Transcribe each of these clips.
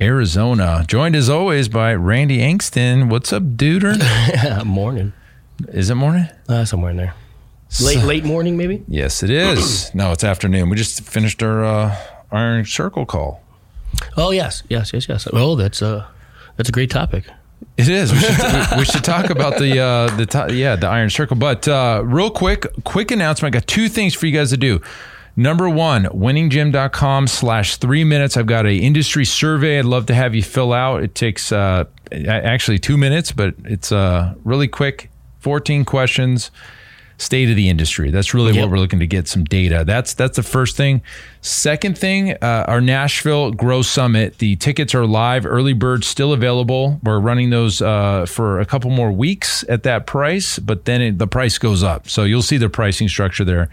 Arizona. Joined as always by Randy Angston. What's up, duder? morning. Is it morning? Uh, somewhere in there. Late late morning, maybe. Yes, it is. no, it's afternoon. We just finished our uh, Iron Circle call. Oh yes, yes, yes, yes. Oh, that's a that's a great topic. It is. We should, we, we should talk about the uh, the to- yeah the Iron Circle. But uh, real quick, quick announcement. I got two things for you guys to do. Number one, winninggym.com slash three minutes. I've got a industry survey I'd love to have you fill out. It takes uh, actually two minutes, but it's uh, really quick. 14 questions state of the industry. That's really Yep. what we're looking to get some data. That's that's the first thing. Second thing, uh, our Nashville Grow Summit. The tickets are live, early bird still available. We're running those uh, for a couple more weeks at that price, but then it, the price goes up. So you'll see the pricing structure there.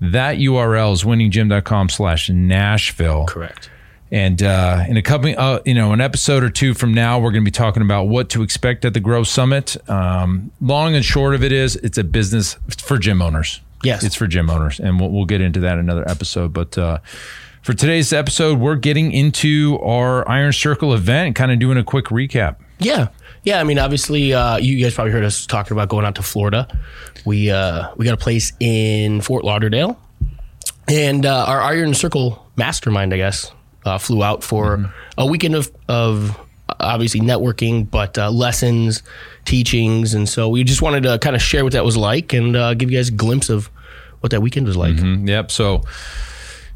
That URL is winninggym.com slash Nashville. Correct. And uh, in a couple, uh, you know, an episode or two from now, we're going to be talking about what to expect at the Grow Summit. Um, long and short of it is, it's a business for gym owners. Yes. it's for gym owners, and we'll, we'll get into that in another episode. But uh, for today's episode, we're getting into our Iron Circle event, kind of doing a quick recap. Yeah, yeah. I mean, obviously, uh, you guys probably heard us talking about going out to Florida. We uh, we got a place in Fort Lauderdale, and uh, our Iron Circle mastermind, I guess, uh, flew out for a weekend of of obviously networking, but uh, lessons, teachings, and so we just wanted to kind of share what that was like and uh, give you guys a glimpse of what that weekend was like. Yep. So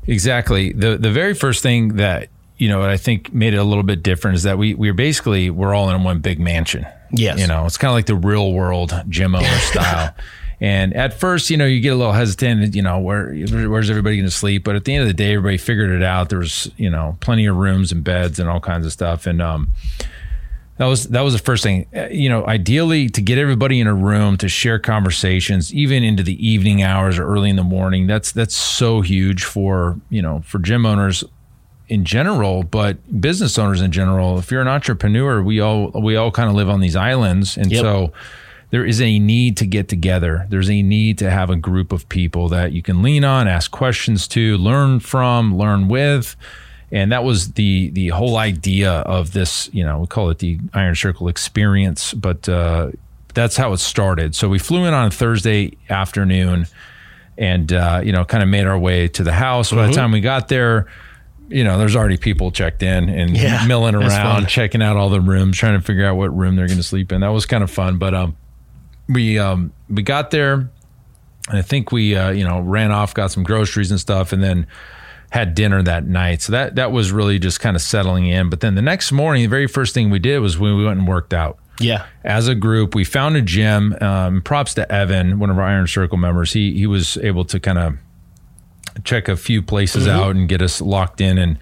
exactly the the very first thing that you know what I think made it a little bit different is that we we were basically we're all in one big mansion. Yes. You know, it's kind of like the real world gym owner style. And at first, you know, you get a little hesitant, you know, where where's everybody going to sleep? But at the end of the day, everybody figured it out. There was, you know, plenty of rooms and beds and all kinds of stuff. And um, that was that was the first thing. Uh, You know, ideally to get everybody in a room to share conversations, even into the evening hours or early in the morning. That's that's so huge for you know for gym owners in general, but business owners in general. If you're an entrepreneur, we all we all kind of live on these islands, and Yep. so there is a need to get together. There's a need to have a group of people that you can lean on, ask questions to, learn from, learn with. And that was the the whole idea of this, you know, we call it the Iron Circle experience, but uh, that's how it started. So we flew in on a Thursday afternoon and uh, you know, kind of made our way to the house. By the time we got there, you know, there's already people checked in and Yeah, milling around, checking out all the rooms, trying to figure out what room they're going to sleep in. That was kind of fun, but um, we um we got there, and I think we uh, you know ran off, got some groceries and stuff, and then had dinner that night. So that that was really just kind of settling in. But then the next morning, the very first thing we did was when we went and worked out Yeah. as a group. We found a gym. Um, props to Evan, one of our Iron Circle members. He he was able to kind of check a few places out and get us locked in. And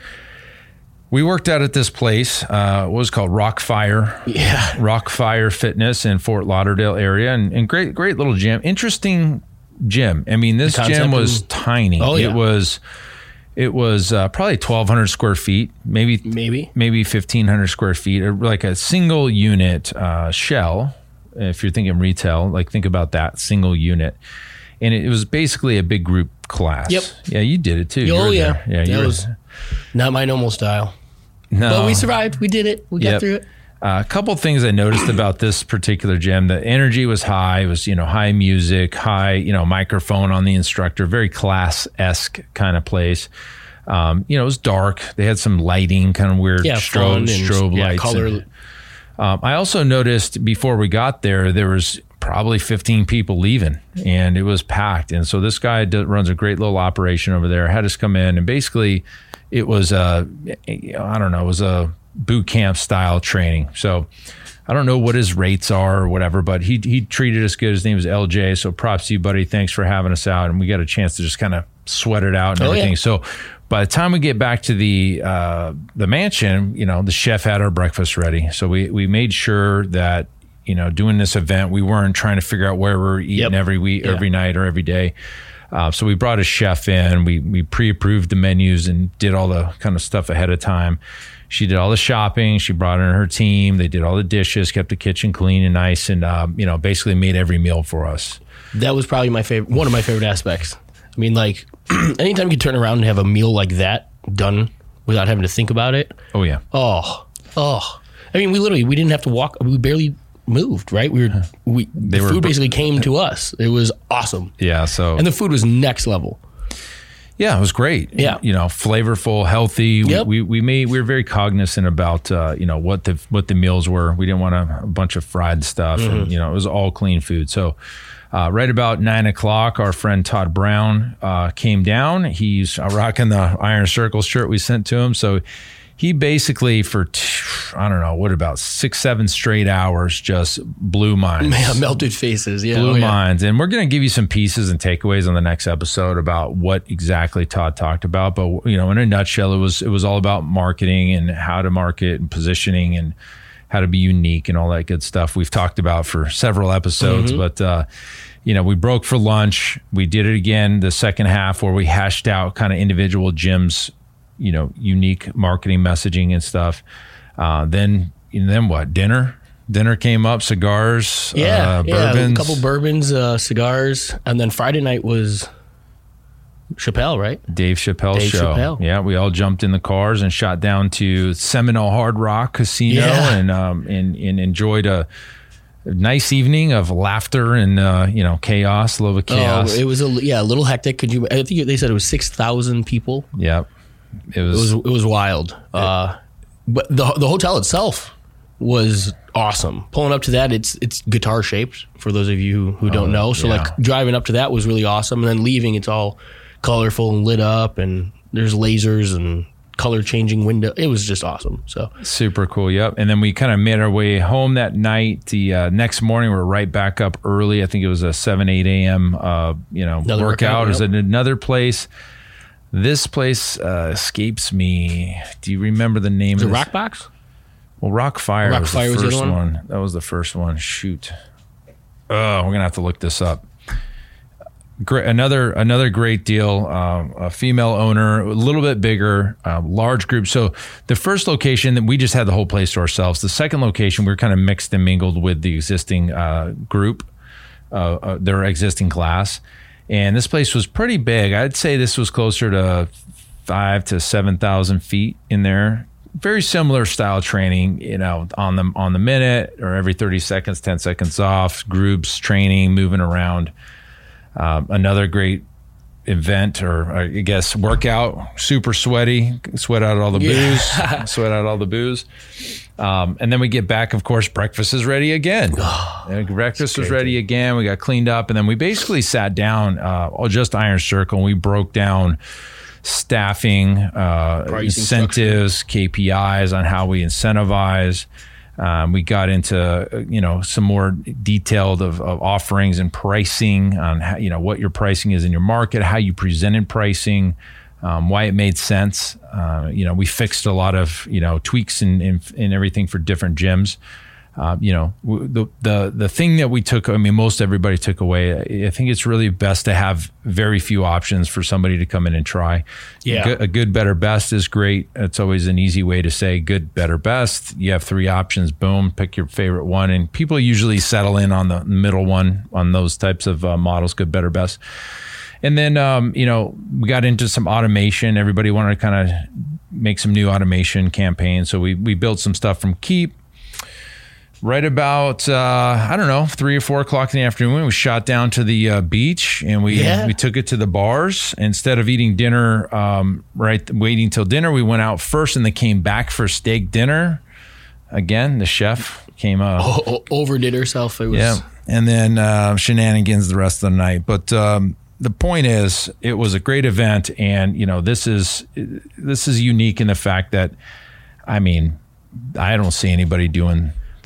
we worked out at this place. Uh, what was called Rock Fire. Yeah. Rock Fire Fitness in Fort Lauderdale area, and, and great great little gym. Interesting gym. I mean, this gym was tiny. Oh, yeah. It was. It was uh, probably 1,200 square feet, maybe Maybe. maybe 1,500 square feet, or like a single unit uh, shell. If you're thinking retail, like think about that single unit, and it, was basically a big group class. Yep. Yeah, you did it too. Oh yeah. there. yeah. That were- was not my normal style, no, but we survived. We did it. We got through it. Uh, a couple things I noticed about this particular gym. The energy was high. It was you know high music, high you know microphone on the instructor. Very class esque kind of place. Um, you know, it was dark. They had some lighting, kind of weird Yeah, strobe, strobe yeah, lights. color. and- um, I also noticed before we got there, there was probably 15 people leaving and it was packed. And so this guy d- runs a great little operation over there, had us come in and basically it was a, I don't know, it was a boot camp style training. So I don't know what his rates are or whatever, but he, he treated us good. His name was LJ. So props to you, buddy. Thanks for having us out. And we got a chance to just kind of sweat it out and Oh, yeah. everything. So by the time we get back to the uh, the mansion, you know, the chef had our breakfast ready. So we we made sure that you know, doing this event, we weren't trying to figure out where we're eating Yep. every week, Yeah. every night, or every day. Uh, so we brought a chef in. We we pre-approved the menus and did all the kind of stuff ahead of time. She did all the shopping. She brought in her team. They did all the dishes, kept the kitchen clean and nice, and um, you know, basically made every meal for us. That was probably my favorite, one of my favorite aspects. I mean, like, anytime you can turn around and have a meal like that done without having to think about it. Oh yeah, Oh, oh. I mean, we literally we didn't have to walk. We barely moved. Right? We were we. the were food basically came to us. It was awesome, yeah. So and the food was next level. Yeah, it was great. Yeah. you know, flavorful, healthy. Yep. We, we we made we were very cognizant about uh, you know what the what the meals were. We didn't want a, a bunch of fried stuff, Mm-hmm. and you know it was all clean food. So. Uh, right about nine o'clock, our friend Todd Brown uh, came down. He's uh, rocking the Iron Circle shirt we sent to him. So he basically, for I don't know, what about six, seven straight hours, just blew minds Yeah, melted faces. Yeah, blew oh, yeah. minds. And we're going to give you some pieces and takeaways on the next episode about what exactly Todd talked about. But you know, in a nutshell, it was it was all about marketing and how to market and positioning and how to be unique and all that good stuff we've talked about for several episodes. Mm-hmm. But uh, you know, we broke for lunch. We did it again the second half where we hashed out kind of individual gyms, you know, unique marketing messaging and stuff. Uh, then and then what? Dinner. Dinner came up, cigars, Yeah, uh, yeah. A couple bourbons, uh, cigars, and then Friday night was Chappelle, right? Dave Chappelle Dave show. Chappelle. Yeah, we all jumped in the cars and shot down to Seminole Hard Rock Casino Yeah. and um and, and enjoyed a nice evening of laughter and uh, you know chaos, a little bit of chaos. Oh, it was a yeah, a little hectic. Could you? I think they said it was six thousand people. yep. It It was, was it was wild. Uh, but the the hotel itself was awesome. Pulling up to that, it's it's guitar shaped for those of you who, who don't know. So yeah. like driving up to that was really awesome, and then leaving, it's all colorful and lit up, and there's lasers and color changing window. It was just awesome. So super cool. Yep. And then we kind of made our way home that night. The uh, next morning, we are right back up early. I think it was a 7, 8 a.m. Uh, you know, Another workout. workout, It was at another place. This place uh, escapes me. Do you remember the name the of this? Rock Box. Well, Rock Fire Rock was Fire the was the first one? one? That was the first one. Shoot. Oh, we're gonna have to look this up. Great, another another great deal. Um, a female owner, a little bit bigger, uh, large group. So the first location that we just had the whole place to ourselves. The second location we were kind of mixed and mingled with the existing uh, group, uh, uh, their existing class, and this place was pretty big. I'd say this was closer to five to seven thousand feet in there. Very similar style training, you know, on the on the minute or every thirty seconds, ten seconds off. Groups training, moving around. Um, another great event or I guess workout. Super sweaty, sweat out all the booze, sweat out all the booze. Um, and then we get back. Of course, breakfast is ready again. And breakfast was ready again. We got cleaned up, and then we basically sat down, uh, all just Iron Circle, and we broke down staffing, uh, incentives, KPIs on how we incentivize. Um, we got into uh, you know some more detailed of, of offerings and pricing on how, you know what your pricing is in your market, how you presented pricing, um, why it made sense. Uh, you know, we fixed a lot of you know tweaks and everything for different gyms. Uh, you know, the the the thing that we took, I mean, most everybody took away. I think it's really best to have very few options for somebody to come in and try. Yeah. a good, a good, better, best is great. It's always an easy way to say good, better, best. You have three options. Boom, pick your favorite one, and people usually settle in on the middle one on those types of uh, models. Good, better, best. And then, um, you know, we got into some automation. Everybody wanted to kind of make some new automation campaigns. So we, we built some stuff from Keap. Right about, uh, I don't know, three or four o'clock in the afternoon, we shot down to the uh, beach and we, Yeah. we took it to the bars. Instead of eating dinner, um, right, waiting till dinner, we went out first and then came back for steak dinner. Again, the chef came uh, O- o- overdid herself. It was yeah. And then uh, shenanigans the rest of the night. But um, the point is, it was a great event, and you know this is this is unique in the fact that, I mean, I don't see anybody doing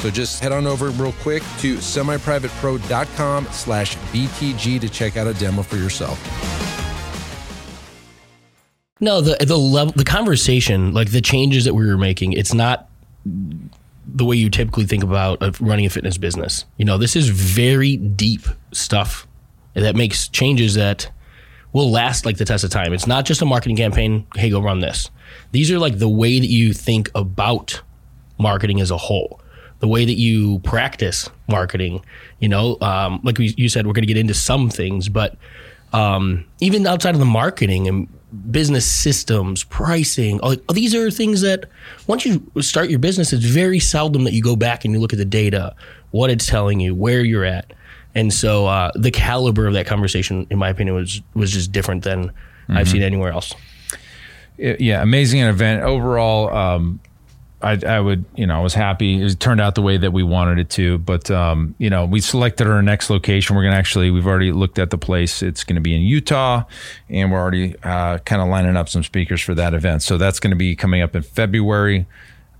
So just head on over real quick to semiprivatepro.com slash BTG to check out a demo for yourself. No, the the level, the conversation, like the changes that we were making, it's not the way you typically think about of running a fitness business. You know, this is very deep stuff that makes changes that will last like the test of time. It's not just a marketing campaign. Hey, go run this. These are like the way that you think about marketing as a whole, the way that you practice marketing. You know, um, like we, you said, we're going to get into some things, but um, even outside of the marketing and business systems, pricing, all, these are things that once you start your business, it's very seldom that you go back and you look at the data, what it's telling you, where you're at. And so uh, the caliber of that conversation, in my opinion, was was just different than mm-hmm. I've seen anywhere else. Yeah, amazing event overall. Um, I, I, would, you know, I was happy. It turned out the way that we wanted it to. But, um, you know, we selected our next location. We're going to actually, we've already looked at the place. It's going to be in Utah, and we're already uh, kind of lining up some speakers for that event. So that's going to be coming up in February.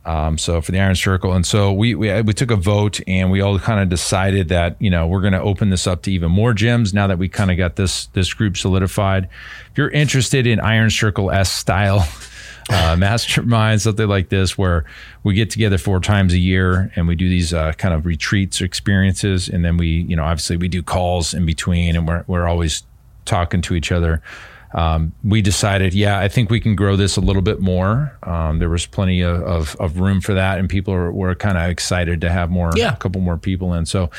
Um, so for the Iron Circle, and so we, we we took a vote, and we all kind of decided that you know we're going to open this up to even more gyms now that we kind of got this this group solidified. If you're interested in Iron Circle S style uh, mastermind, something like this, where we get together four times a year and we do these uh, kind of retreats experiences, and then we, you know, obviously we do calls in between, and we're we're always talking to each other um, we decided, yeah, I think we can grow this a little bit more. Um, there was plenty of, of, of, room for that, and people were, were kind of excited to have more, yeah. a couple more people in. So,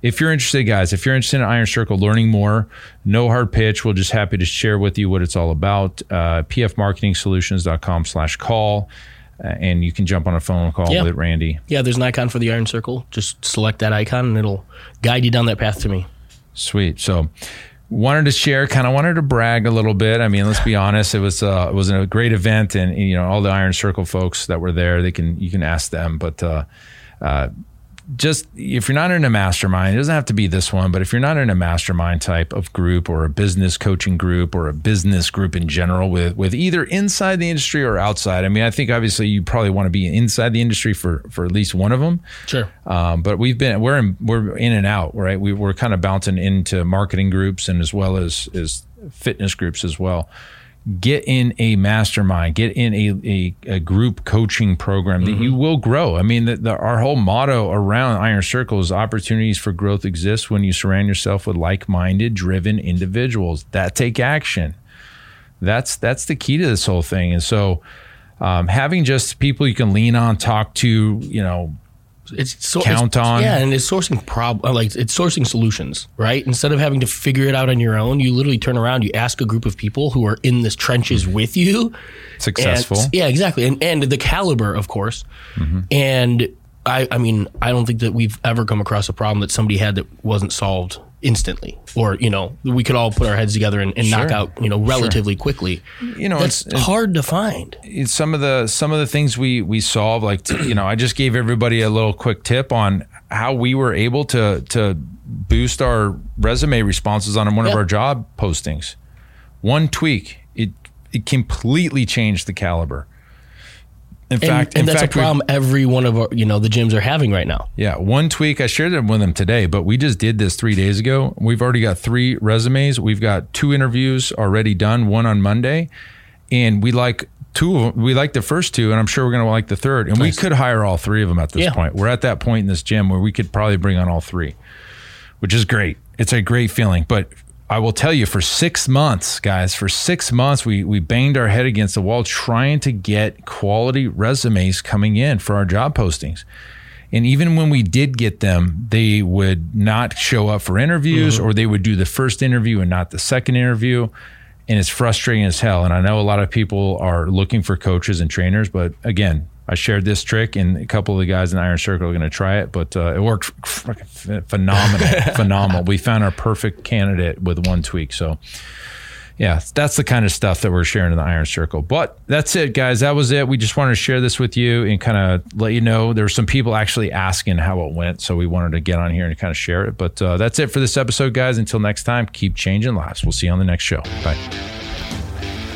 if you're interested, guys, if you're interested in Iron Circle, learning more, no hard pitch. We're just happy to share with you what it's all about. Uh, pfmarketingsolutions.com slash call. Uh, and you can jump on a phone call yeah. with Randy. Yeah, there's an icon for the Iron Circle. Just select that icon, and it'll guide you down that path to me. Sweet. So, wanted to share kind of wanted to brag a little bit. I mean let's be honest it was uh, it was a great event and you know all the iron circle folks that were there they can you can ask them but uh, uh, just if you're not in a mastermind, it doesn't have to be this one, but if you're not in a mastermind type of group or a business coaching group or a business group in general with with either inside the industry or outside, I mean, I think obviously you probably want to be inside the industry for for at least one of them. Sure. Um, but we've been we're in, we're in and out, right? We, we're kind of bouncing into marketing groups and as well as as fitness groups as well get in a mastermind, get in a, a, a group coaching program that mm-hmm. you will grow. I mean, the, the, our whole motto around Iron Circle is opportunities for growth exist when you surround yourself with like-minded, driven individuals that take action. That's that's the key to this whole thing. And so, um, having just people you can lean on, talk to, you know, it's so, count it's, on. Yeah, and it's sourcing prob uh, like it's sourcing solutions, right? Instead of having to figure it out on your own, you literally turn around, you ask a group of people who are in this trenches mm-hmm. with you. Successful. And, yeah, exactly. And and the caliber, of course. Mm-hmm. And I I mean, I don't think that we've ever come across a problem that somebody had that wasn't solved instantly. Or you know we could all put our heads together and, and sure. knock out you know relatively sure. quickly. You know it's, it's hard to find. Some of the some of the things we we solve like to, you know i just gave everybody a little quick tip on how we were able to to boost our resume responses on one of our job postings. One tweak it it completely changed the caliber in fact, and in that's fact, a problem every one of our, you know, the gyms are having right now. Yeah, one tweak I shared it with them today, but we just did this three days ago. We've already got three resumes. We've got two interviews already done, one on Monday, and we like two of them. We like the first two, and I'm sure we're going to like the third. And we could hire all three of them at this Yeah. point. We're at that point in this gym where we could probably bring on all three, which is great. It's a great feeling. But I will tell you, for six months, guys, for six months, we we banged our head against the wall trying to get quality resumes coming in for our job postings. And even when we did get them, they would not show up for interviews mm-hmm. or they would do the first interview and not the second interview. And it's frustrating as hell. And I know a lot of people are looking for coaches and trainers, but again, I shared this trick and a couple of the guys in the Iron Circle are going to try it, but uh, it worked phenomenal. phenomenal. We found our perfect candidate with one tweak. So, yeah, that's the kind of stuff that we're sharing in the Iron Circle. But that's it, guys. That was it. We just wanted to share this with you and kind of let you know there were some people actually asking how it went. So we wanted to get on here and kind of share it. But uh, that's it for this episode, guys. Until next time, keep changing lives. We'll see you on the next show. Bye.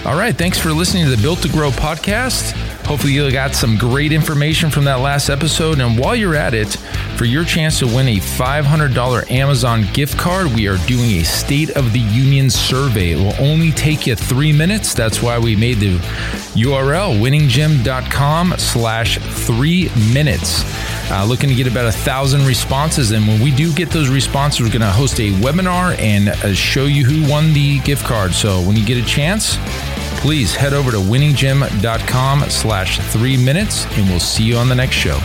All right. Thanks for listening to the Built to Grow podcast. Hopefully, you got some great information from that last episode. And while you're at it, for your chance to win a $500 Amazon gift card, we are doing a State of the Union survey. It will only take you three minutes. That's why we made the URL winninggym.com slash three minutes. Uh, looking to get about a thousand responses. And when we do get those responses, we're going to host a webinar and uh, show you who won the gift card. So when you get a chance, please head over to winninggym.com slash three minutes and we'll see you on the next show.